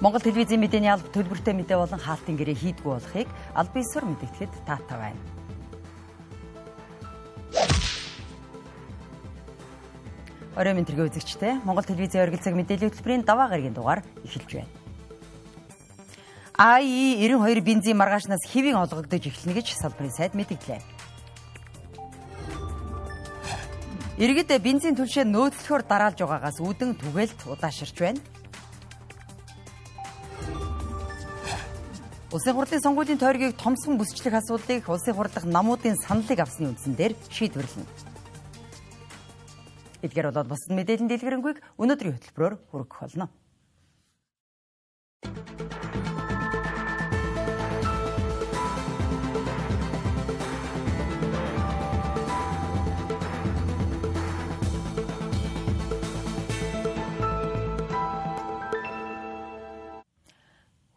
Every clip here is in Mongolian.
Монгол телевизийн мэдээний алба төлбөртэй мэдээ болон хаалтын гэрээ хийдгүү болохыг аль биесээр мэдэгдэхэд таатай байна. Орой минь тэргээ үзэгчтэй Монгол телевизийн оргил цаг мэдээллийн хөтөлбөрийн даваа гарагийн дугаар эхэлж байна. АИ 92 бензин маргаашнаас хэвийн олгогдож эхэлнэ гэж салбарын сайд мэдгдлээ. Иргэд бензин түлшээ нөөцлөхөөр дараалж байгаагаас үдэн түгээлт удааширч байна. Улсын хурлын сонгуулийн тойргийг томсгон бүсчлэх асуудлыг улсын хурл дахь намуудын саналыг авсны үндсэн дээр шийдвэрлэнэ. Эдгээр болоод бусад мэдээллийн дэлгэрэнгүй өнөөдрийн хөтөлбөрөөр хүргэх болно.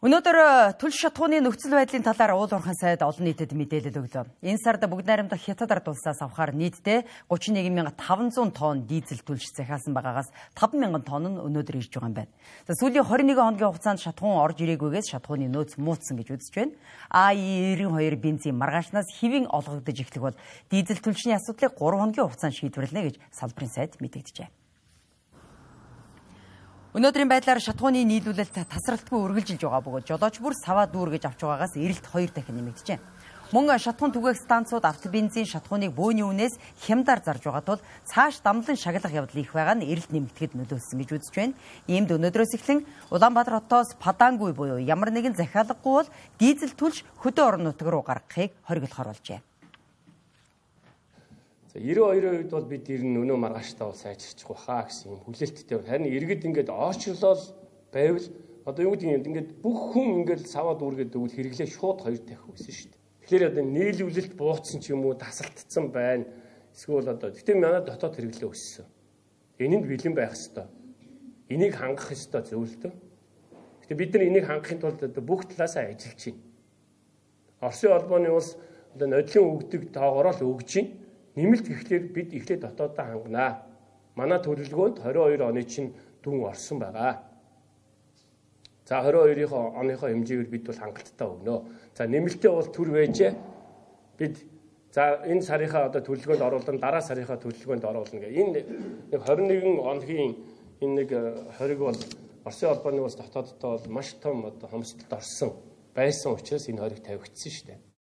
Өнөөдөр э, түлш шатхууны нөхцөл байдлын талаар уул уурхайн сайд олон нийтэд мэдээлэл өглөө. Энэ сард бүгд найрамдах хятад ард улсаас авахаар нийтдээ 31500 тонн дизель түлш захиалсан байгаагаас 5000 тонн нь өнөөдөр ирж байгаа юм байна. За сүүлийн 21 хоногийн хугацаанд шатхуун орж ирээгүйгээс шатхууны нөөц муутсан гэж үзэж байна. АИ92 бензин маргаашнаас хэвийн олгогдож эхлэх бол дизель түлшний асуудлыг 3 хоногийн хугацаанд шийдвэрлэнэ гэж салбарын сайд мэдэгджээ. Өнөөдрийн байдлаар шатхууны нийлүүлэлт тасралтгүй үргэлжилж байгаа бөгөөд жолооч бүр саваа дүүргэж авч байгаагаас эрэлт хоёр дахин нэмэгдэжээ. Мөн шатхуун түгээх станцууд автобензин шатхууныг бөөний үнээс хямдаар зарж байгаа тул цааш дамлан шагалах явдал их байгаа нь эрэлт нэмэгдэхэд нөлөөлсөн гэж үзэж байна. Иймд өнөөдрөөс эхлэн Улаанбаатар хотоос Падангуй буюу ямар нэгэн захиалгагүй бол дизель түлш хөдөө орон нутаг руу гаргахыг хориглохоор болжээ. За 92-ийн үед бол бид ер нь өнөө маргааштай бол сайжирчих واخа гэсэн юм хүлээлттэй байна. Харин иргэд ингээд орчлол байвал одоо юу гэдэг юм ингээд бүх хүн ингээд саваад үргээд өгвөл хэрэглээ шууд хоёр дахь үсэн шүү дээ. Тэгэхээр одоо нийлүүлэлт бууцсан ч юм уу тасалтцсан байна. Эсвэл одоо гэтээ манай дотоод хэрэглээ өссөн. Энэнд бэлэн байх хэвээр. Энийг хангах хэвээр зөвлөлтөө. Гэтэ бид нар энийг хангахын тулд одоо бүх талаасаа ажиллаж байна. Оросын холбооны улс одоо нодлын өгдөг тоогоор л өгж байна Нэмэлт гэхлээр бид эхлээд дотоодоо ханганаа. Манай төлөвлөгөөнд 22 оны чинь дүн орсон байгаа. За 22-ийнхоо оныхоо хэмжээгээр бид бол хангалттай өгнө. За нэмэлтээ бол төр байжээ. Бид за энэ сарынхаа одоо төлөвлөгөөнд оруулан дараа сарынхаа төлөвлөгөөнд оруулна гэх. Энэ нэг 21 оногийн энэ нэг 20-г бол Оросын холбооны бас дотооддоо бол маш том одоо хомсдолд орсон байсан учраас энэ хориг тавигдсан шүү дээ.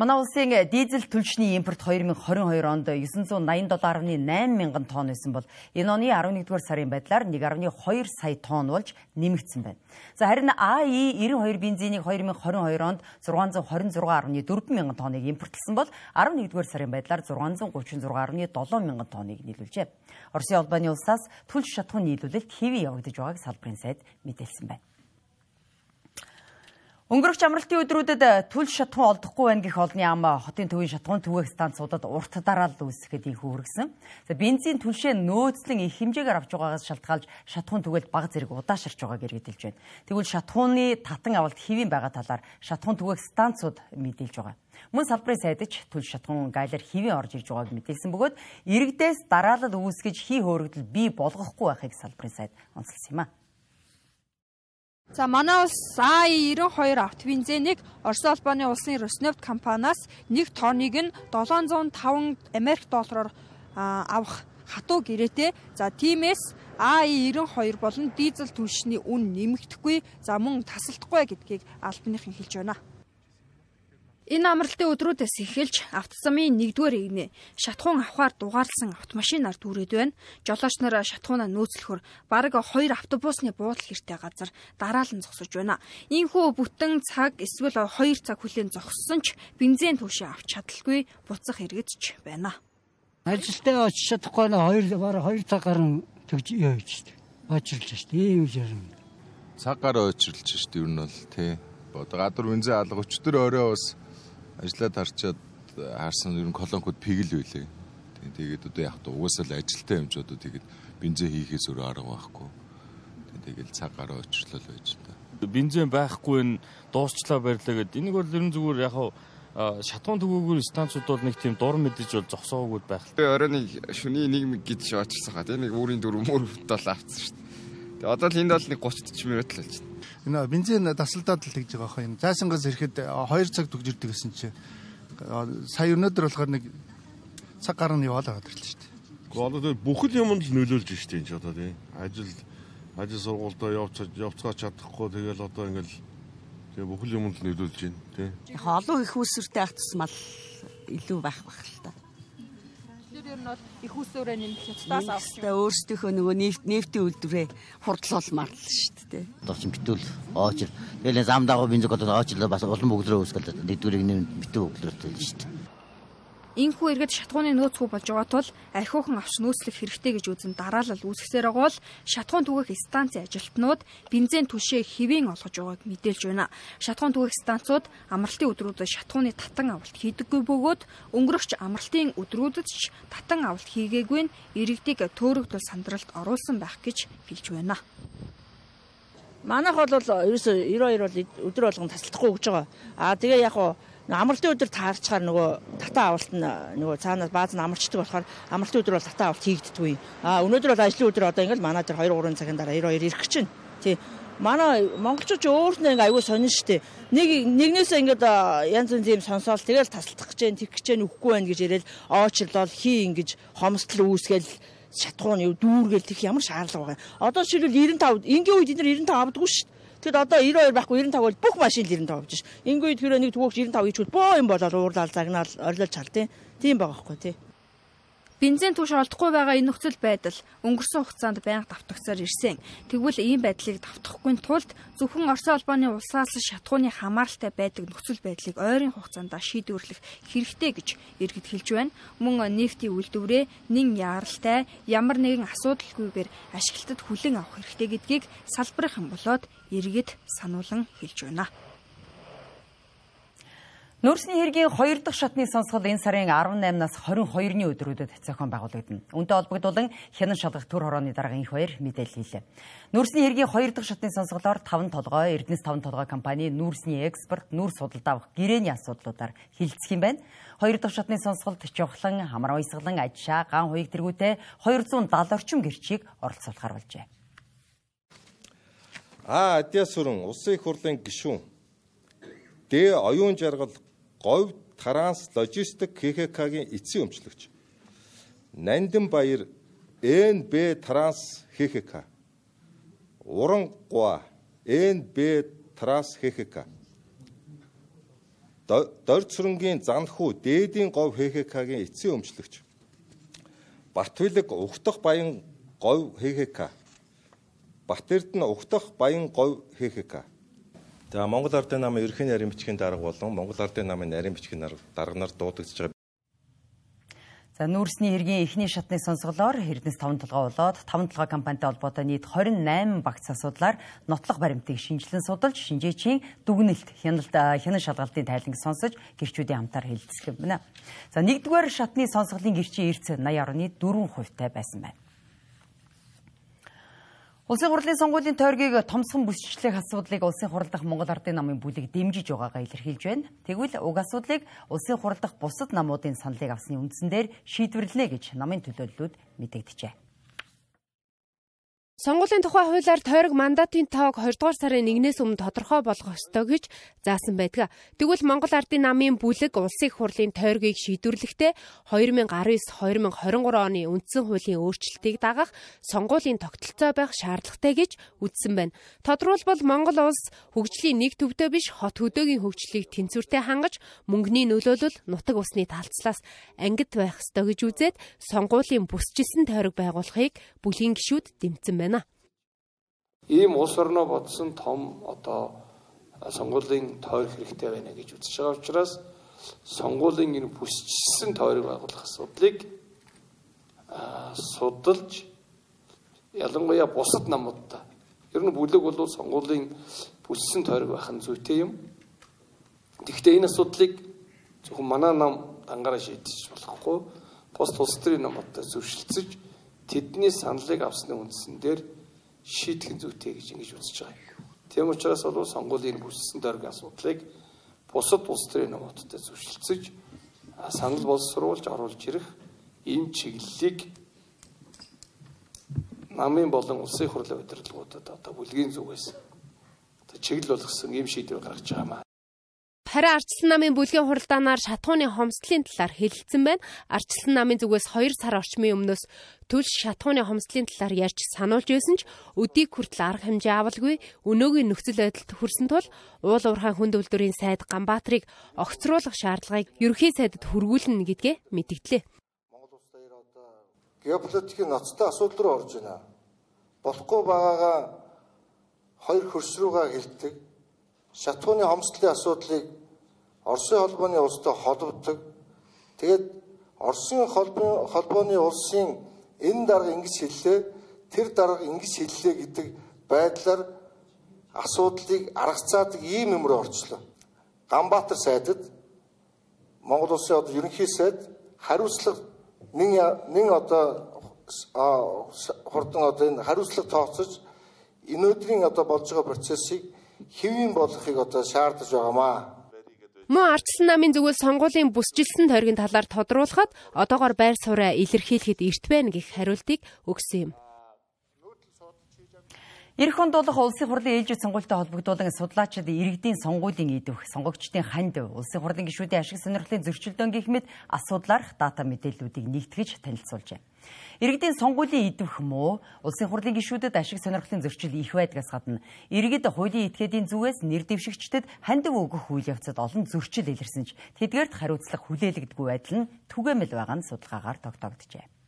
Манай улсын дизель түлшний импорт 2022 онд 987.8 мянган тонн байсан бол энэ оны 11-р сарын байдлаар 1.2 сая тонн болж нэмэгдсэн байна. За харин АИ 92 бензинийг 2022 онд 626.4 мянган тонныг импортлсон бол 11-р сарын байдлаар 636.7 мянган тонныг нийлүүлжээ. Оросын албаны улсаас түлш шатхуун нийлүүлэлт хэвээ явагдаж байгааг салбарын сайд мэдээлсэн байна. Өнгөрөх амралтын өдрүүдэд түл шатхуун олдохгүй байна гэх олны ам хотын төвийн шатхуун түгээх станцуудад урт дараал үүсгэхэд их хүргэсэн. За бензин түлшээ нөөцлөн их хэмжээгээр авч байгаагаас шалтгаалж шатхуун түгэлт баг зэрэг удаашрч байгааг иргэдэлж байна. Тэгвэл шатхууны татан авалт хэвийн байгаа талаар шатхуун түгээх станцууд мэдээлж байгаа. Мөн салбарын сайдч түл шатхуун гайлар хэвийн орж ирж байгааг мэдээлсэн бөгөөд иргэдээс дараалал үүсгэж хий хөөрөгдөл бий болгохгүй байхыг салбарын сайд онцлсан юм а. За манай улс АИ92 автовинзэнийг Орос улбаны улсын Роснефть компаниас 1 тонныг нь 705 Америк доллараар авах хатуу гэрээтэй. За тиймээс АИ92 болон дизель түлшний үн нэмэгдэхгүй, за мөн тасалдахгүй гэдгийг албаныхан хэлж байна. Энэ амралтын өдрүүдээс эхэлж автозамын 1-р эгнээ шатхуун авахаар дугаарлсан автомашинаар дүүрээд байна. Жолооч нар шатхуунаа нөөцлөхөр бараг 2 автобусны буудал хэртэй газар дараалан зогсож байна. Ийхүү бүтэн цаг эсвэл 2 цаг хүлээн зогссон ч бензин түвшээ авч чадалгүй буцах иргэдч байна. Ажилтаа очиж чадахгүй нэ 2 бараг 2 цаг гарan төгж явж штэ. Очирлж штэ. Ийм юм. Цагаар очирлж штэ ер нь бол тий. Одоо гадар бензин алга өчтөр орой бас ажлаад харчаад харсан ер нь колонкод пигл байлээ. Тэгээд одоо яг та угаасаа л ажилтаа юм ч одоо тэгээд бензин хийхээс өөр арга байхгүй. Тэгээд цаг гараа очрлол байж та. Бензин байхгүй нь дуусчлаа барьлаа гэдэг. Энийг бол ерэн зүгээр яг шатуун төгөөгөр станцууд бол нэг тийм дур мэдэж бол зогсоогүйд байх. Тэгээ оройны шүний нэг гэж очирсан хаа тийм нэг өөрийн дөрөв мөр тол авцсан шүү дээ. Тэгээ одоо л энд бол нэг 30 40 минут л болж байна. Энэ бензин тасалдаад л тэгж байгаа хаа юм. Зайсангаас ирэхэд 2 цаг төгж ирдэг гэсэн чи сая өнөөдөр болохоор нэг цаг гарна яваал байгаа л шүү дээ. Гэхдээ бүхэл юмд л нөлөөлж штэ энэ ч одоо тийм ажил ажил сургуультай явц явцгаа чадахгүй тэгэл одоо ингээл тэгээ бүхэл юмд л нөлөөлж байна тийм. Яг олон их усүртэй ах тусмал илүү байх бах л та нь бол их усөөрөө нэмэх хятадаас авсан. Өөрсдийнхөө нөгөө нефт нефтийн үйлдвэрээ хурдлуулмаар л шүү дээ. Дорчин битүүл оочл. Тэгэл зам дагуу бензин одоо оочл бас улам бөглөрөө үүсгэл нэгдүрийг нэм битүү бөглөртэй л шүү дээ. Инхүү иргэд шатгууны нөөцгүй болж байгаа тул архиухан авч нөөцлөх хэрэгтэй гэж үзэн дараалал үүсгэсээр байгаа бол шатгуун түгэх станцын ажилтнууд бензин түшээ хэвийн олгож байгааг мэдээлж байна. Шатгуун түгэх станцууд амралтын өдрүүдэд шатгууны татан авалт хийдэггүй бөгөөд өнгөрөгч амралтын өдрүүдэд ч татан авалт хийгээгүй нь иргэдийг төөрөгдөл сандралд оруулсан байх гэж хэлж байна. Манайх бол ерөөсө 92 бол өдөр болгон тасалдахгүй гэж байгаа. Аа тэгээ яг хуу амралтын өдөр таарчаар нөгөө татаа авалт нь нөгөө цаанаас бааз нь амарчдаг болохоор амралтын өдөр бол татаа авалт хийгддэггүй. А өнөөдөр бол ажлын өдөр одоо ингээд манай дээр 2 3 цагийн дараа 2 2 ирэх чинь. Тий. Манай монголчууд өөрснөө ингээ аягүй сонин штэ. Нэг нэгнээсээ ингээд янз янз юм сонсоол тэгэл тасалдах гэж, тэгэх гэж, үхгүй байх гэж ирээл оочлол хий ингэж хомсдол үүсгээл шатгуун юу дүүргээл тэгэх ямар шаардлага байгаа. Одоо шилбэл 95 энгийн үед эдгээр 95 авдаггүй штэ Тэгэд одоо 92 байхгүй 95 бол бүх машин 95 авч ш. Ингээд тэр нэг түгөөч 95 хийчихвэл боо юм болоод уурлал загнаал орилол чалтын. Тийм байгаа байхгүй тий. Бензин түвш олдохгүй байгаа энэ нөхцөл байдал өнгөрсөн хугацаанд байнга давтагцаар ирсэн. Тэгвэл ийм байдлыг давтахгүй тулд зөвхөн Оросын холбооны улсаас шатгууны хамааралтай байдаг нөхцөл байдлыг ойрын хугацаанд шийдвэрлэх хэрэгтэй гэж иргэд хэлж байна. Мөн нефтийн үйлдвэрээ нэн яаралтай ямар нэгэн асуудалгүйгээр ашиглалтад хүлэн авах хэрэгтэй гэдгийг салбарах юм болоод иргэд сануулan хэлж байна. Нөөцний хэргийн 2 дахь шатны сонсгол энэ сарын 18-наас 22-ны өдрүүдэд зохион байгуулагдана. Үүнтэй холбогдуулан хянан шалгах төр хорооны дарга инх баяр мэдээлэл хийлээ. Нөөцний хэргийн 2 дахь шатны сонсголоор 5 толгой, Эрдэнэс 5 толгой компани нүүрсний экспорт, нүүрс судалдаа авах гэрээний асуудлуудаар хилцэх юм байна. 2 дахь шатны сонсголд чухлан, хамар уйсгалан, ажшаа, ган хуйг тэргүүтэй 270 орчим гэрчийг оролцуулахар болжээ. А Адиас сүрэн улсын их хурлын гишүүн Дэ оюун жаргал говь транс логистик ХХК-гийн эцсийн өмчлөгч. Нандин Баяр НБ транс ХХК Уран гуа НБ транс ХХК Дорцрынгийн занхүү дээдийн говь ХХК-гийн эцсийн өмчлөгч. Батвилэг угтах баян говь ХХК Батэрдэн угтах баян говь ХХК За Монгол Ардын намын ерхэн нарийн бичгийн дарга болон Монгол Ардын намын нарийн бичгийн дарга нар дуудагдж байгаа. За нүүрсний хэргийн эхний шатны сонсголоор Эрдэнэс 5 толгой болоод 5 толгой компанитай холбоотой нийт 28 багц асуудлаар нотлох баримтыг шинжилэн судалж шинжээчийн дүгнэлт хяналт хянан шалгалтын тайланг сонсож гэрчүүдийн хамтаар хэлэлцэх юм байна. За нэгдүгээр шатны сонсголын гэрчийн эрц 80.4% тай байсан байна. Улсын хурлын сонгуулийн тойргийг томсхон бүсчлэх асуудлыг улсын хурал дахь Монгол Ардын намын бүлэг дэмжиж байгаагаа илэрхийлж байна. Тэгвэл уг асуудлыг улсын хурал дахь бусад намуудын саналыг авсны үндсэн дээр шийдвэрлэнэ гэж намын төлөөллүүд мэдэгдэжээ. Сонгуулийн тухай хуулиар тойрог мандатын тоог 2 дугаар сарын 1-ээс өмнө тодорхой болгох ёстой гэж заасан байдаг. Тэгвэл Монгол Ардын намын бүлэг улсын хурлын тойргийг шийдвэрлэхдээ 2019-2023 оны үндсэн хуулийн өөрчлөлтийг дагах сонгуулийн тогтолцоо байх шаардлагатай гэж үзсэн байна. Тодорхойлбол Монгол улс хөгжлийн нэг төвдөө биш хот хөдөөгийн хөгжлийг тэнцвэртэй хангаж мөнгөний нөлөөлөл нутаг усны талцлаас ангид байх ёстой гэж үзээд сонгуулийн бүсчилсэн тойрог байгуулахыг бүлийн гишүүд дэмцсэн байна ийм улс орноо бодсон том одоо сонгуулийн тойрох хэрэгтэй байна гэж үзэж байгаа учраас сонгуулийн энэ бүсчилсэн тойрог байгуулах асуудлыг судалж ялангуяа бусад намуудаа ер нь бүлэг бол сонгуулийн бүссэн тойрог байх нь зүйтэй юм. Гэхдээ энэ асуудлыг зөвхөн манай нам дангаараа шийдэж болохгүй. Бус тус төрийн намуудтай зөвшөлдсөж тэдний саналыг авсны үндсэн дээр шийдэх зүйтэй гэж ингэж үзэж байгаа юм. Тийм учраас бол сонгуулийн бүссэн дөргийн асуудлыг бусад улс төрийн номуудтай зөвшөлдсөж санал боловсруулж оруулж ирэх ийм чиглэлийг намын болон улсын хурлын удирдлагуудад одоо бүлгийн зүгээс одоо чиглэл болгосон ийм шийдвэр гаргаж байгаа маа. Харин Арчилсан намын бүлгийн хуралдаанаар шатхууны хомсдлын талаар хэлэлцэн байна. Арчилсан намын зүгээс 2 сар орчмын өмнөөс төлш шатхууны хомсдлын талаар ярьж сануулж байсан ч өдийг хүртэл арга хэмжээ авалгүй өнөөгийн нөхцөл байдалд хүрсэн тул уул уурхай хүнд үйлдвэрийн сайд Ганбаатарыг огцруулах шаардлагыг ерөнхий сайдад хүргүүлнэ гэдгээ мэдгдлээ. Геополитикийн ноцтой асуудал руу орж байна. Болохгүй байгаагаа хоёр хөрс рүүгээ хилдэг. Шатхууны хомсдлын асуудлыг Оросын холбооны улстай холбогддог. Тэгээд Оросын холбооны улсын энэ дарга ингэж хэллээ, тэр дарга ингэж хэллээ гэдэг байдлаар асуудлыг аргацаадаг ийм юмруу орчлоо. Ганбаатар сайдад Монгол улсын одоо ерөнхий сайд хариуцлага нэн нэн одоо хурдан одоо энэ хариуцлага тооцож энэ өдрийн одоо болж байгаа процессыг хэвийн болгохыг одоо шаардаж байгаамаа. Мөн Арчилсан намын зүгээс сонгуулийн бүсчилсэн тойргийн талаар тодруулахад одоогоор байр сууриа илэрхийлэхэд эрт байна гэх хариултыг өгсөн юм. Ирэх хонд болох улсын хурлын ээлжид сонгуультай холбогдуулан судлаачид иргэдийн сонгуулийн идэвх, сонгогчдын ханд, улсын хурлын гишүүдийн ашиг сонирхлын зөрчилдөөн гэх мэт асуудлаарх дата мэдээллүүдийг нэгтгэж танилцуулжээ. Иргэдийн сонгуулийн идэвх муу улсын хурлын гишүүдэд ашиг сонирхлын зөрчил их байдгаас гадна иргэд хуулийн этгээдийн зүгээс нэр дэвшигчдэд хандив өгөх үйл явцад олон зөрчил илэрсэн ч тэдгээрт хариуцлага хүлээлгдэггүй байдал нь түгээмэл байгаа нь судалгаагаар тогтоогджээ.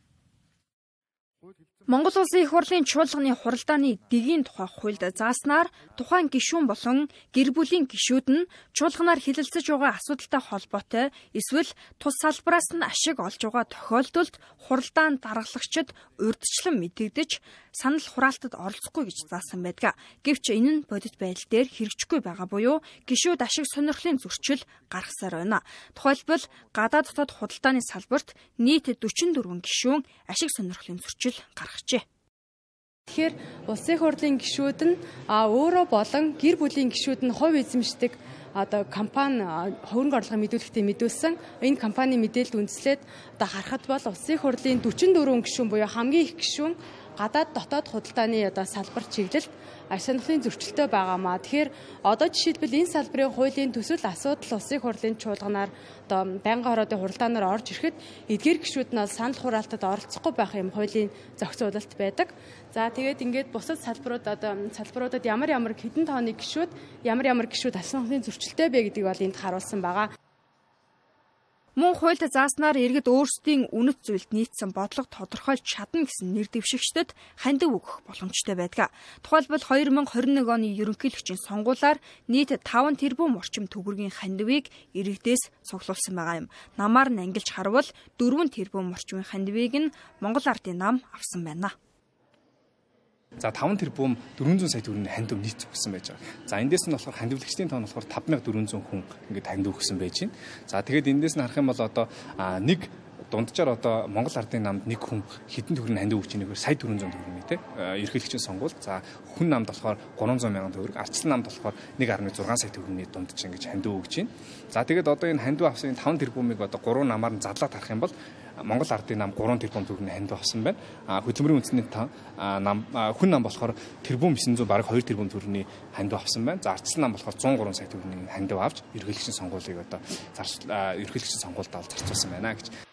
Монгол Улсын их хурлын чуулганы хуралдааны дэгийн тухай хуульд зааснаар тухайн гишүүн болон гэр бүлийн гишүүд нь чуулганаар хилэлцэж байгаа асуудалтай холбоотой эсвэл тус салбараас нь ашиг олж байгаа тохиолдолд хуралдаан даргалагчид урьдчилан мэдэгдэж санал хураалтад оролцохгүй гэж заасан байдаг. Гэвч энэ нь бодит байдал дээр хэрэгжихгүй байгаа буюу гишүүд ашиг сонирхлын зөрчил гаргасаар байна. Тухайлбал гадаад дотоод худалдааны салбарт нийт 44 гишүүн ашиг сонирхлын зөрчил гаргасан гаргажээ. Тэгэхээр улсын хурлын гишүүд нь өөрөө болон гэр бүлийн гишүүд нь хувь эзэмшдэг одоо компани хөрөнгө орлогын мэдүүлэгтээ мэдүүлсэн энэ компани мэдээлэлд үндэслээд одоо харахад бол улсын хурлын 44 гишүүн буюу хамгийн их гишүүн гадаад дотоод худалдааны одоо салбар чиглэлд аж сандлын зөрчилтэй байгаамаа. Тэгэхээр одоо жишээлбэл энэ салбарын хуулийн төсөл асуудал улсын хурлын чуулганаар одоо байнгын хороодын хуралдаанаар орж ирэхэд эдгээр гишүүд нь санал хураалтад оролцохгүй байх юм хуулийн зохицуулалт байдаг. За тэгээд ингээд бусад салбарууд одоо салбаруудад ямар ямар хэдэн тооны гишүүд ямар ямар гишүүд аж сандлын зөрчилтэй бэ гэдгийг бол энд харуулсан байгаа. Мөн хуульд зааснаар иргэд өөрсдийн үнэт зүйлд нийцсэн бодлого тодорхойлж чадна гэсэн нэр дэвшигчдэд хандив өгөх боломжтой байдаг. Тухайлбал 2021 оны ерөнхийлөгчийн сонгуулиар нийт 5 тэрбум орчим төгрөгийн хандивыг иргэдээс цуглуулсан байгаа юм. Намаар нь ангилж харвал 4 тэрбум орчмын хандивыг нь Монгол Ардын нам авсан байна. За 5 тэрбум 400 сая төгрөгийн хандив нийт зүгсэн байж байгаа. За эндээс нь болохоор хандивлагчдын тоо нь болохоор 5400 хүн ингээд хандив өгсөн байж байна. За тэгээд эндээс нь харах юм бол одоо нэг дунджаар одоо Монгол Ардын намд нэг хүн хэдэн төгрөгийн хандив өгч байгааг сая 400 төгрөгийн тий ерхийлэгчийн сонгуул. За хүн намд болохоор 300 мянган төгрөг, арчлан намд болохоор 1.6 сая төгрөгийн дундаж ингэж хандив өгч байна. За тэгээд одоо энэ хандив авсан 5 тэрбумыг одоо 3 намаар нь задлаад харах юм бол Монгол ардын нам 3 тэрбум төгрөгийн ханд болсон байна. Хөдөлмөрийн үндэсний нам хүн нам болохоор тэрбум 900 бараг 2 тэрбум төгрөгийн ханд авсан байна. За ардсан нам болохоор 103 сая төгрөгийн ханд авч ерөнхийлөгчийн сонгуулийг одоо зарц ерөнхийлөгчийн сонгуульд авал зарцуулсан байна гэж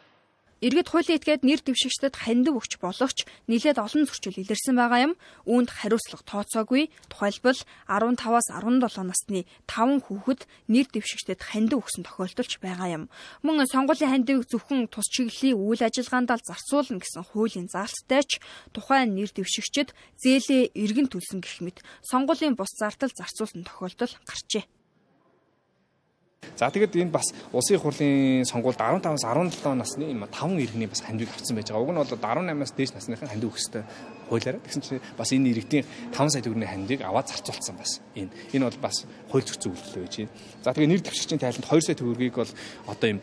Иргэд хуулийн этгээд нэр дэвшигчдэд хандив өгч боловч нэлээд олон зөрчил илэрсэн байгаа юм. Үүнд хариуцлага тооцоогүй. Тухайлбал 15-аас 17 насны 5 хүүхэд нэр дэвшигчдэд хандив өгсөн тохиолдолч байгаа юм. Мөн сонгуулийн хандивыг зөвхөн тус чиглэлийн үйл ажиллагаанд л зарцуулна гэсэн хуулийн заалттай ч тухайн нэр дэвшигчд зээлээ иргэн төлсөн гэх мэт сонгуулийн бус зардал зарцуулсан тохиолдол гарчээ. За тэгээд энэ бас улсын их хурлын сонгуульд 15-аас 17 насны энэ 5 иргэний бас хандив авсан байж байгаа. Уг нь бол 18-аас дээш насныхан хандив өгөх ёстой хуулиараа. Тэгсэн чинь бас энэ иргэдийн 5 сая төгрөгийн хандивыг аваад зарцуулсан бас. Энэ энэ бол бас хууль зүйн зөвлөлөө байж байна. За тэгээд нэр дэвшигчийн тайланд 2 сая төгрөгийг бол одоо юм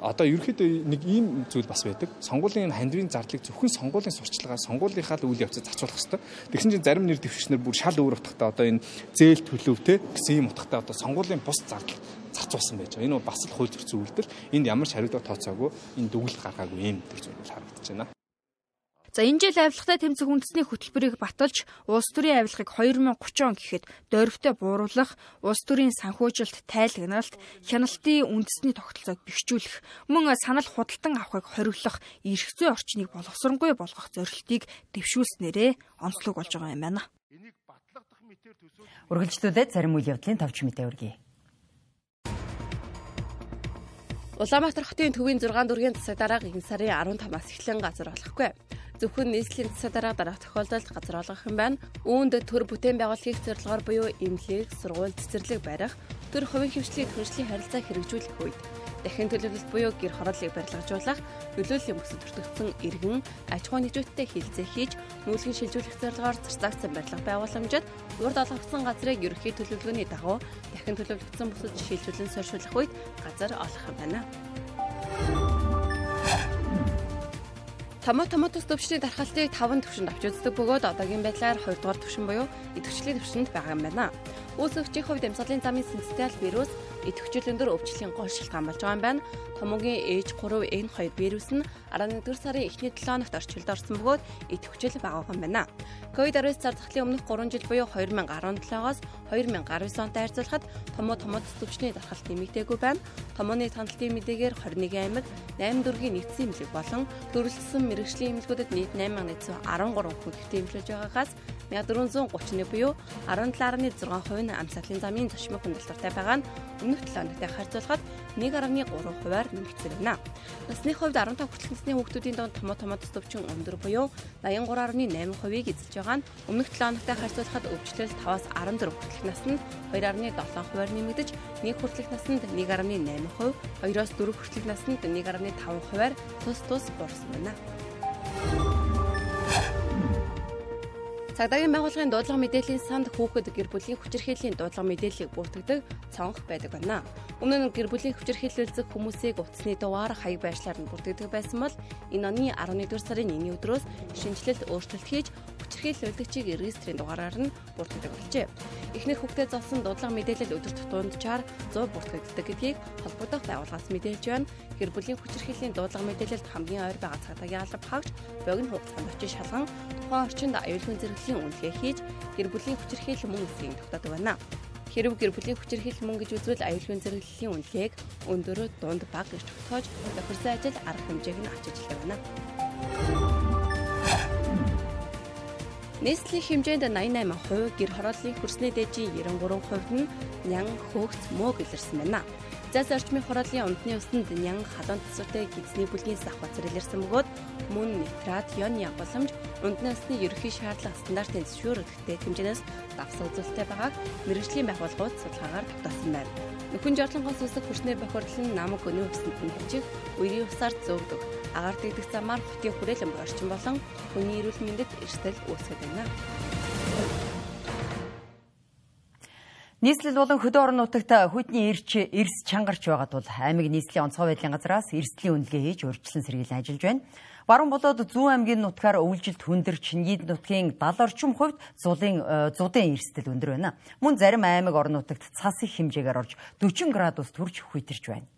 одоо ерөөхдөө нэг ийм зүйл бас байдаг. Сонгуулийн хандивын зардлыг зөвхөн сонгуулийн сурчлагаар сонгуулийнхаа үйл явцад зарцуулах хэрэгтэй. Тэгсэн чинь зарим нэр дэвшигчнэр бүр шал өөр утгатай одоо энэ зээл төлөв те гэсэн ийм утгатай одоо сонгуулийн бус зардал зарцуулсан байж байгаа. Энэ бол бас л хууль зөрчил үйлдэл. Энд ямар ч хариулт тооцоогүй энэ дүгнэлт гаргаагүй юм гэдэг зүйл харагдаж байна. За энэ жил авилгатай тэмцэх үндэсний хөтөлбөрийг баталж улс төрийн авилгыг 2030 он гэхэд дөрвтэй бууруулах, улс төрийн санхүүжилт, тайлагналт, хяналтын үндэсний тогтолцоог бэхжүүлэх, мөн санал худалдан авахыг хориглох, эрх зүй орчныг боловсронгүй болгох зорилтыг дэвшүүлснээрээ онцлог болж байгаа юм байна. Үргэлжлүүлээд зарим үйл явдлын товч мэдээ өргөе. Улаанбаатар хотын төвийн 6 дүргийн засаг дарга энэ сарын 15-аас эхлэн газар болохгүй зөвхөн нийслэлийн засаг дарга дараах тохиолдолд газар олгох юм байна. Үүнд төр бүтээн байгууллагын зорилгоор буюу эмнэлэг, сургууль, цэцэрлэг барих, төр хувийн хвшлийн хөрслийн харилцаа хэрэгжүүлэх үед дахин төлөвлөлт буюу гэр хорооллыг барилгажуулах, нөлөөллийн бүсэд бүртгэгдсэн иргэн аж ахуй нэгжүүдтэй хилцээ хийж, нүүлгэн шилжүүлэх зорилгоор зарцаагцсан барилга байгууламжид урд олгогдсон газрыг ерөнхий төлөвлөгөөний дагуу дахин төлөвлөгдсөн бүсэд шилжүүлэн сорьшуулах үед газар олох юм байна. Томо томотос төвчний дархалтыг 5 төвшөнд авч үздэг бөгөөд одоогийн байдлаар 2 дугаар төвшин буюу идэвхжлийн төвшөнд байгаа юм байна. Үүсвэгчийн хувьд амьсгалын замын синцитиал вирус идэвхжил өндөр өвчлөлийн гол шалтгаан болж байгаа юм байна. Томогийн H3N2 вирус нь 11 сарын эхний 7 хоногт орчилд орсон бөгөөд идэвхжил багахан байна. COVID-19 зар захлын өмнөх 3 жил буюу 2017-оос 2019 онтой харьцуулахад томо томоц төвчний дархалт нэмэгдээгүй байна. Томооны тонолтын мэдээгээр 21 аймаг 8 дүүргийн нэгдсэн эмнэлэг болон төрөлсөн мэрэгжлийн эмнэлгүүдэд нийт 8113 хүн эмчлэж байгаагаас 1431 буюу 17.6% нь амсгалын замын зочмог хөндлөлтөй байгаа нь өмнөх 7 хоногтой харьцуулахад 1.3%-аар нэмэгдсэн байна. Насны хувьд 15 хүртэлх насны хүүхдүүдийн донд томо томоц төвчин өндөр буюу 83.8%-ийг эзэлж байгаа нь өмнөх 7 хоногтой харьцуулахад өвчлөл 5-аас 14 хүртэлх наснд 2.7%-аар нэмэгдэж, 1 хүртэлх наснд 1.8%, 2-оос 4 хүртэлх наснд 1.5%-аар тус тус буурсан байна. Цагдаагийн байгууллагын дуудлага мэдээллийн санд хүүхэд гэр бүлийн хүчирхийллийн дуудлага мэдээллийг бүртгэдэг цонх байдаг байна. Өмнө нь гэр бүлийн хүчирхийлэлцэх хүмүүсийг утасны дугаар хаяг байшлаар нь бүртгэдэг байсан бол энэ оны 11-р сарын 1-ний өдрөөс шинжилэлт өөрчлөлт хийж хүчирхийлүүлэгчийг регистрийн дугаараар нь бүртгэдэг болжээ. Эхнэр хүүхдэд золсон дуудлага мэдээлэл өдөр тутамдчаар 100 бүртгэгддэг гэдгийг холбогдох байгууллагаас мэдээлж байна. Гэр бүлийн хүчирхийллийн дуудлага мэдээлэлд хамгийн ойр байгаа цагдаагийн алба хаагч богино хугацаанд очиж шалган тухайн орчинд аюулгүй зэрэглэлийн үнэлгээ хийж гэр бүлийн хүчирхийлэл мөн эсрэг тогтоодог байна. Хэрв гэр бүлийн хүчирхийлэл мөн гэж үзвэл аюулгүй зэрэглэлийн үнэлгээг өндөр, дунд, бага гэж тогтоож тохирсон ажил арга хэмжээг нь авчиж хэлдэг байна. Нийслэлийн хэмжээнд 88%, гэр хорооллын хөрсний дээжийн 93% нь нян хөөгц мөөг илэрсэн байна. Зас орчмын хорооллын унтны усанд нян халуун төсвөртэй гидсний бүлгийн сах бацар илэрсэн бөгөөд мөн нитрат, йон ягууламж, унтны усны ерөнхий шаардлага стандартын зөвшөөрөгдөлтэй хэмжээнээс давс үзүүлэлттэй байгааг мэрэгжлийн байгууллагууд судалгаагаар тогтоосон байна. Нөхөн жорлонгоос үсэх хөрснөө бохирдол нь намаг өнөө өсөнд нь хэмжих үерийн усаар зөөгдөг агаар дэгдэх замаар хотын хүрээлэн орчин болон хүний эрүүл мэндэд эрсдэл үүсгэж байна. Нийслэл болон хөдөө орон нутагт хүдний эрч эрс чангарч байгаа тул аймаг нийслэлийн онцгой байдлын газраас эрсдлийн үнэлгээ хийж урьдчилан сэргийлэн ажиллаж байна. Баруун болоод зүүн аймгийн нутгаар өвлжилт хүндэрч нийт нутгийн 70 орчим хувьд зулын э, зудын эрсдэл өндөр байна. Мөн зарим аймаг орон нутагт цас их хэмжээгээр орж 40 градус төрж хүйтэрч байна.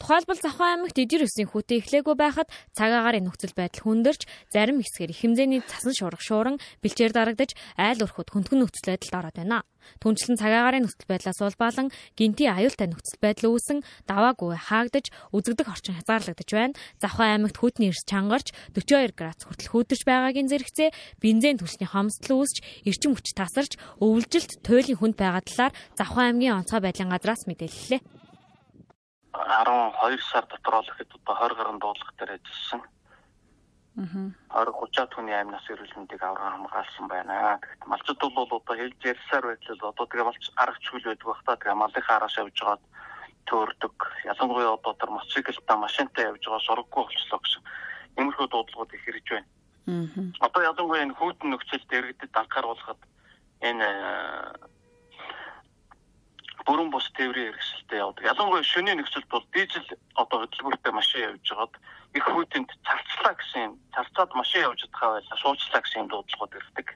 Тухайлбал Завхан аймагт эдэр өсийн хүүтэй эхлээгүй байхад цаг агаарын нөхцөл байдал хүндэрч зарим хэсгээр хэмзээний цасан шуурга шууран бэлчээр дарагдаж айл өрхөд хөндгөн нөхцөл байдалд ороод байна. Түүнчлэн цаг агаарын нөхцөл байдлаас улбаалan гинти аюултай нөхцөл байдал үүсэн даваагүй хаагдаж үзэгдэх орчин хязгаарлагдаж байна. Завхан аймагт хүдний эрс чангарч 42 градус хүртэл хөөдөрч байгаагийн зэрэгцээ бензин түлшний хомсдол үүсч эрчим хүч тасарч өвлжилт туйлын хүнд байгаа талаар Завхан аймгийн онцгой байдлын газраас мэдээллээ. 12 сар дотор бол ихэд одоо 20 гаруй дуудлага дээр ажилласан. Аа. 20 30 хүний амь нас эрүүл мэндийг авраг хамгаалсан байна. Тэгэхдээ малчд бол одоо хэлж ярьсаар байтал одоо тэгээ малч аргачлгүй байдаг бах та тэгээ малынхаа араас явж байгаад төөрдөг. Ялангуяа одоо тэр мотоциклтай машинтай явж байгаа сургаггүй болчлоо гэсэн. Иймэрхүү дуудлагууд их ирж байна. Аа. Одоо ялангуяа энэ хүүтэн нөхцөлд иргэдэд анхааруулахад энэ бүрэн бус тээврийн хэрэгсэлтэй явдаг. Ялангуяа шөнийн нөхцөлд бол дизель одоо хөдөлгөөртэй машин явж байгаад их хүүтэнд царцлаа гэсэн царцаад машин явж чадхаа байла шуучлаа гэсэн дуудлагууд ирдэг.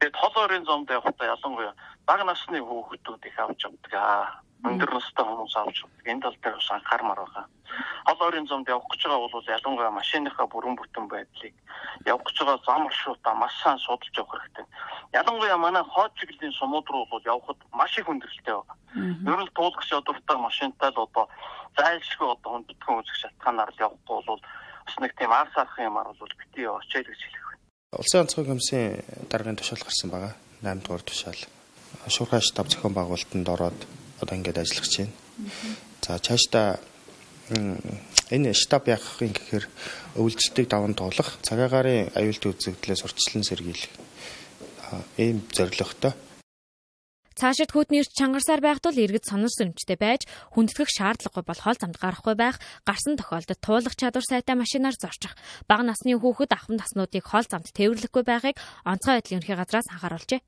Тэгээд хол ойрын зомд явахдаа ялангуяа бага насны хүүхдүүд их авч явдаг аа. Өндөр настай хүмүүс авч энэ тал дээр бас анхаармаар байгаа. Хол ойрын замд явах гэж байгаа бол ялангуяа машиныхаа бүрэн бүтэн байдлыг явах гэж байгаа зам маршрутаа маш сайн судалж явах хэрэгтэй. Ялангуяа манай хоод чиглэлийн сумууд руу бол явхад маш их хүндрэлтэй байна. Ер нь туулгч ядуутай машинтай л одоо зайлшгүй одоо хүндэтгэн үзэх шалтгаанаар л явахгүй бол бас нэг тийм арс арах юмар бол бити очил гэж хэлэх байна. Улсын онцгой комиссийн даргын тушаал гарсан байгаа. 8 дугаар тушаал. Шуурхай штаб зохион байгуулалтанд ороод одоо ингээд ажиллаж байна. За цаашдаа энэ штаб яахын гэхээр өвлжлтийг даван туулах, цагаагаарын аюулт үзэгдлээс урьдчилан сэргийлэх ийм зорилготой Цаашид эрт чангарсаар байх тул иргэд сонор сүнжтэй байж хүндэтгэх шаардлагагүй бол хол замд гарахгүй байх гарсан тохиолдолд туулах чадвар сайтай машинаар зорчих. Бага насны хүүхэд ахмад наснуудыг хол замд тээвэрлэхгүй байхыг онцгой байдлын ерхий газраас анхааруулжээ.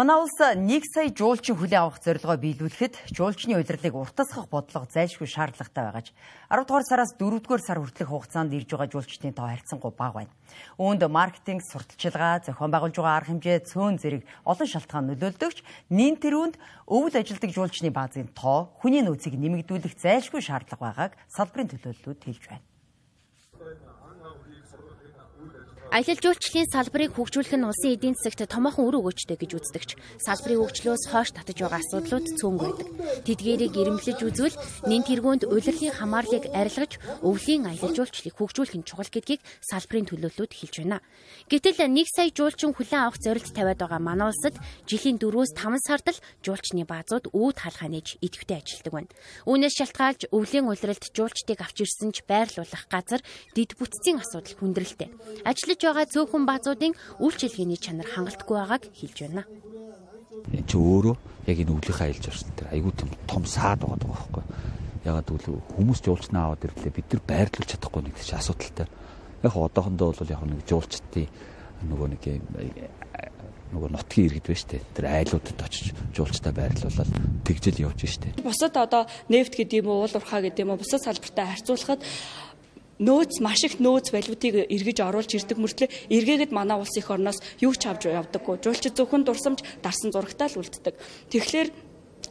Манай улс 1 сая жуулчин хүлээн авах зорилгоо биелүүлэхэд жуулчны удирдлыг уртасгах бодлого зайлшгүй шаардлагатай байгаж 10 дугаар сараас 4 дугаар сар хүртэлх хугацаанд ирж байгаа жуулчдын тоо харьцангуй бага байна. Үүнд маркетинг, сурталчилгаа, зохион байгуулж байгаа арга хэмжээ, цөөн зэрэг олон шалтгаан нөлөөлдөгч нин тэрүүнд өвөл ажилдаг жуулчны баазын тоо хүний нөөцийг нэмэгдүүлэх зайлшгүй шаардлага байгааг салбарын төлөөллүүд хэлж байна. Аялал жуулчлалын салбарыг хөгжүүлэх нь улсын эдийн засагт томоохон үр өгөөчтэй гэж үздэгч. Салбарын хөгжлөөс хойш татаж байгаа асуудлууд цөөнг байдаг. Тэдгээрийг ирэмблэж үзвэл нэн тэргуунд улирлын хамаарлыг арилгаж өвлийн аялал жуулчлалыг хөгжүүлэх нь чухал гэдгийг салбарын төлөөллүүд хэлж байна. Гэтэл 1 сая жуулчин хүлээн авах зорилт тавиад байгаа манай улсад жилийн 4-өөс 5 сард л жуулчны баазууд үүд хаалгаа нээж идэвхтэй ажилладаг байна. Үүнээс шалтгаалж өвлийн улиралд жуулчдыг авч ирсэн ч байрлуулах газар дид бүтцийн асуудал хүндрэлтэй. Ажил Ажиллаж байгаа цөөхөн баазуудын үйлчилгээний чанар хангалтгүй байгааг хэлж байна. Энд чи өөрөө яг энэ өвлийнхаа аялж орсон тэр айгүй том том саад байгаа байхгүй. Ягаад гэвэл хүмүүс жуулчнаа аваад ирлээ бид нар байрлуулж чадахгүй нэг чи асуудалтай. Яг одоохондоо бол яг нэг жуулчдын нөгөө нэг нөгөө нутгийн иргэд байна штэ. Тэр айлуудад очиж жуулчтай байрлуулаад тэгжэл явж штэ. Бусад одоо нефт гэдэг юм уу, уул уурхай гэдэг юм уу, бусад салбартай харьцуулахад нөөц маш их нөөц валютыг эргэж оруулж ирдэг мөртлөө эргээгээд манай улс их орноос юу ч авч явдаггүй. Жуулчид зөвхөн дурсамж дарсан зурагтаа л үлддэг. Тэгэхээр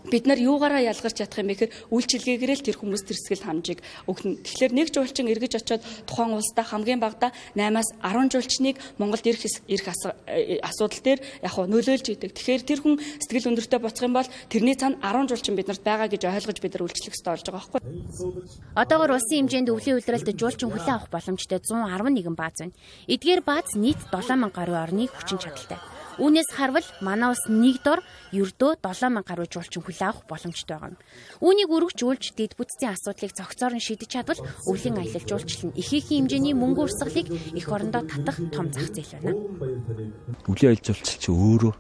бид нар юугаараа ялгарч чадах юм бэ гэхээр үйлчилгээгээр л тэр хүмүүс тэрсгэл хамжийг өгнө. Тэгэхээр нэг жуулчин эргэж очиод тухайн улсдаа хамгийн багадаа 8-аас 10 жуулчныг Монголд ирэх ирэх э, асуудал дээр яг хөө нөлөөлж идэг. Тэгэхээр тэр хүн сэтгэл өндөртэй боцох юм бол тэрний цаана 10 жуулчин биднэрт байгаа гэж ойлгож бид нар үйлчлэх ёстой болж байгаа байхгүй. Одоогор улсын хэмжээнд өвлийн үйлрэлд жуулчин хүлээн авах боломжтой 111 бааз байна. Эдгээр бааз нийт 7000 гаруй орны хүчин чадалтай. Үүнээс харвал манай улс нэг дор ердөө 7000 гаруй жуулчин хүлээ авах боломжтой байгаа. Үүнийг өргөжүүлж дэд бүтцийн асуудлыг зохицоор нь шийдэж чадвал өвлийн аялал жуулчлал нь ихээхэн хэмжээний мөнгө урсгалыг эх орондоо татах том зах зээл байна. Өвлийн аялал жуулчлал чи өөрөө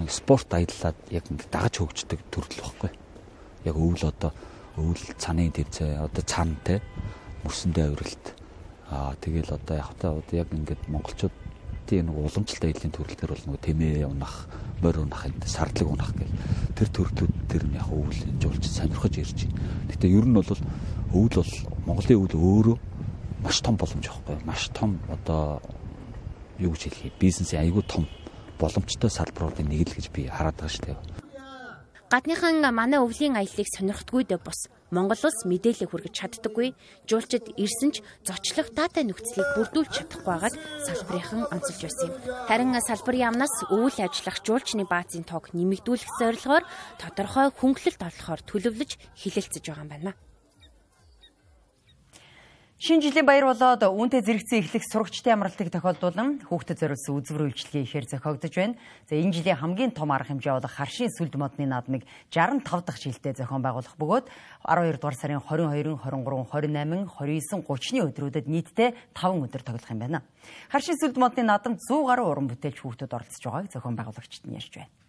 нэг спорт аяллаад яг ингэ дагаж хөгждөг төрөл баггүй. Яг өвөл одоо өвөл цаны төвцээ одоо цантай мөрсөндөө авралт аа тэгэл одоо яг та одоо яг ингээд монголчууд Монголын нэг уламжлалт аялын төрөл төр бол нөгөө тэмээ унах, морь унах, сардлаг унах гэх тэр төрлүүд тэр нь яг өвөл жуулж сонирхож ирж байна. Гэтэ ер нь бол өвөл бол Монголын өвөл өөрөө маш том боломж аахгүй маш том одоо юу гэж хэлхий бизнесийн айгүй том боломжтой салбаруудын нэг л гэж би хараад байгаа шүү дээ. Гадныхан манай өвлийн аяллыг сонирхдаггүй дэ бус Монгол улс мэдээлэл хүргэж чаддаггүй, жуулчид ирсэн ч зочлох дата нөхцөлийг бүрдүүлж чадахгүй байгаад салбарынхан онцолж байсан юм. Харин салбарын яамнаас өвөл ажиллах жуулчны баазын тоог нэмэгдүүлэх зорилгоор тодорхой хөнгөлөлт олохоор төлөвлөж хилэлцэж байгаа юм байна. Шинэ жилийн баяр болоод үүнтэй зэрэгцэн эхлэх сурагчдын амралтыг тохиолдуулан хүүхдэд зориулсан үзвэр үйлчилгээ ихээр зохиогдож байна. За энэ жилийн хамгийн том арга хэмжээ болох харшийн сүлд модны наадмыг 65 дахь жилдээ зохион байгуулах бөгөөд 12 дугаар сарын 22, 23, 28, 29, 30-ны өдрүүдэд нийтдээ 5 өдөр тоглох юм байна. Харшийн сүлд модны наадамд 100 гаруй уран бүтээлч хүүхдүүд оролцож байгааг зохион байгуулагчид нь ярьж байна.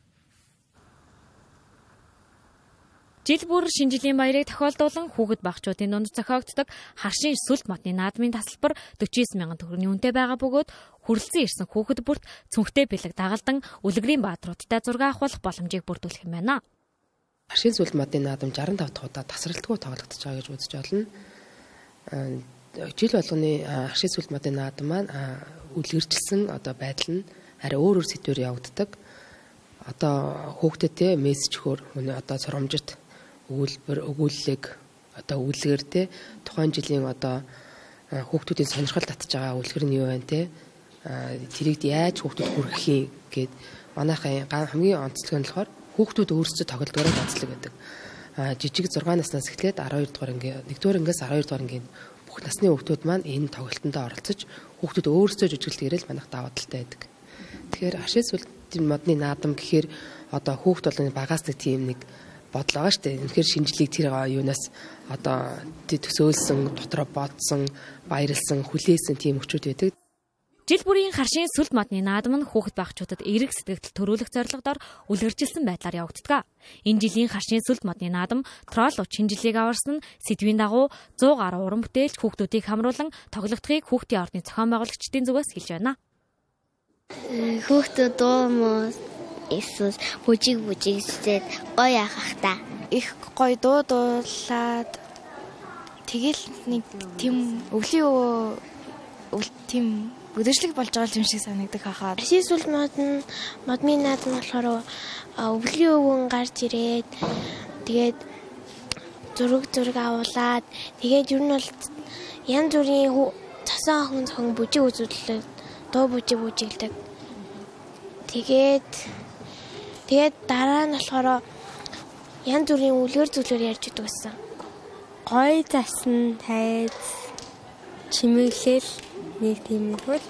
Жил бүр шинжилийн баярыг тохиолдуулан хүүхэд багчуудын дунд зохиогддог харшийн сүлд модны наадмын тасалбар 49 мянган төгрөгийн үнэтэй байгаа бөгөөд хүрлцэн ирсэн хүүхэд бүрт цүнхтэй бэлэг дагалдан үлгэрийн баатруудтай зураг авах боломжийг бүрдүүлэх юм байна. Харшийн сүлд модны наадам 65 дахь удаа тасралтгүй тоглогдож байгаа гэж үзэж байна. Жил болгоны харшийн сүлд модны наадам маань үлгэржилсэн одоо байдал нь арай өөр өөр сэдвээр явагддаг одоо хүүхдэд те мессеж хөр хүний одоо сургамжит өгүүлбэр өгүүллэг одоо өгүүлгээр те тухайн жилийн одоо хүүхдүүдийн сонирхол татж байгаа үлгэр нь юу байна те тэрийг яаж хүүхдүүд хүргэх юм гээд манайхын хамгийн онцлог нь болохоор хүүхдүүд өөрсдөө тоглолтгоороо онцлог гэдэг. А жижиг 6 наснаас эхлээд 12 дугаар ангийн 1-р ангиас 12 дугаар ангийн бүх насны хүүхдүүд маань энэ тоглолтонд оролцож хүүхдүүд өөрсдөө жүжиглэхээр л манайх даваа талтай байдаг. Тэгэхээр ашиг сүлтийн модны наадам гэхээр одоо хүүхд болон багаас нэг тийм нэг бодол байгаа шүү дээ. Үнэхээр шинжлэх тэр юунаас одоо төсөөлсөн, дотроо бодсон, баярлсан, хүлээсэн тийм өчүүд байдаг. Жил бүрийн харшийн сүлд модны наадам нь хүүхэд багчуудад эерэг сэтгэл төрүүлэх зорилгодоор үлгэржилсэн байдлаар явагддаг. Энэ жилийн харшийн сүлд модны наадам трол уч шинжилгээг аварсан нь сэдвийн дагуу 100 гаруй уран бүтээлч хүүхдүүдийг хамруулан тоглогдохыг хүүхдийн орны зохион байгуулагчдын зүгээс хэлж байна. Хүүхдүүд дуу муу эсвэл бүжиг бүжигсээд гоё яхах та. Их гоё дуу дуулаад тэгэл нэг тийм өвлийн өвөл тийм өдөржлөг болж байгаа юм шиг санагддаг хахаад. Сисүүл мод нь модны наад нь болохоор өвлийн өвгөн гарч ирээд тэгээд зураг зураг авуулаад тэгээд ер нь бол янз бүрийн цасан охин зохин бүжиг үзүүлэлт дуу бүжиг бүжиглдэг. Тэгээд тэгээд дараа нь болохоор янз бүрийн үлгэр зүйлээр ярьж идэг гэсэн. Гой засан тайз чимэглэл нэг тийм л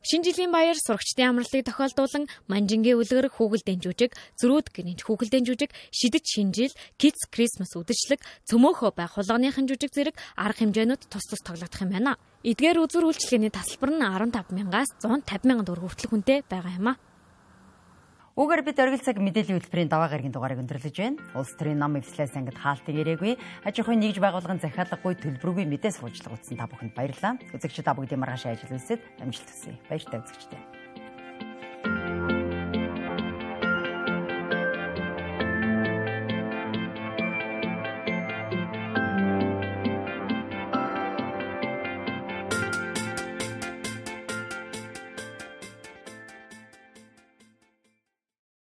Шинэ жилийн баяр сурагчдын амралтыг тохиолдуулан манжингийн үлгэр хүүгэлдэн жүжиг, зөрүүд гинж хүүгэлдэн жүжиг, шидэж шинжил, Kids Christmas үдэшлэг, цөмөөхөө байх хулгайныхын жүжиг зэрэг арга хэмжээнүүд тус тус тоглогдох юм байна. Эдгээр үзүр үйлчлэгээний тасалбар нь 15 мянгаас 150 мянган төгрөг хүртэл хүнтэй байгаа юм а. Үгээр бид оргил цаг мэдээллийн хөтөлбөрийн даваа гарагийн дугаарыг өндөрлөж байна. Улс төрийн нам эвслээс ангид хаалтын ирээгүй, аж ахуйн нэгж байгуулгын захиалгагүй төлбөргүй мэдээс хуучлага утсан та бүхэнд баярлалаа. Үзэгч та бүгдийн маргааш ажил үйлсэд амжилт хүсье. Баяртай үзэгчтэй.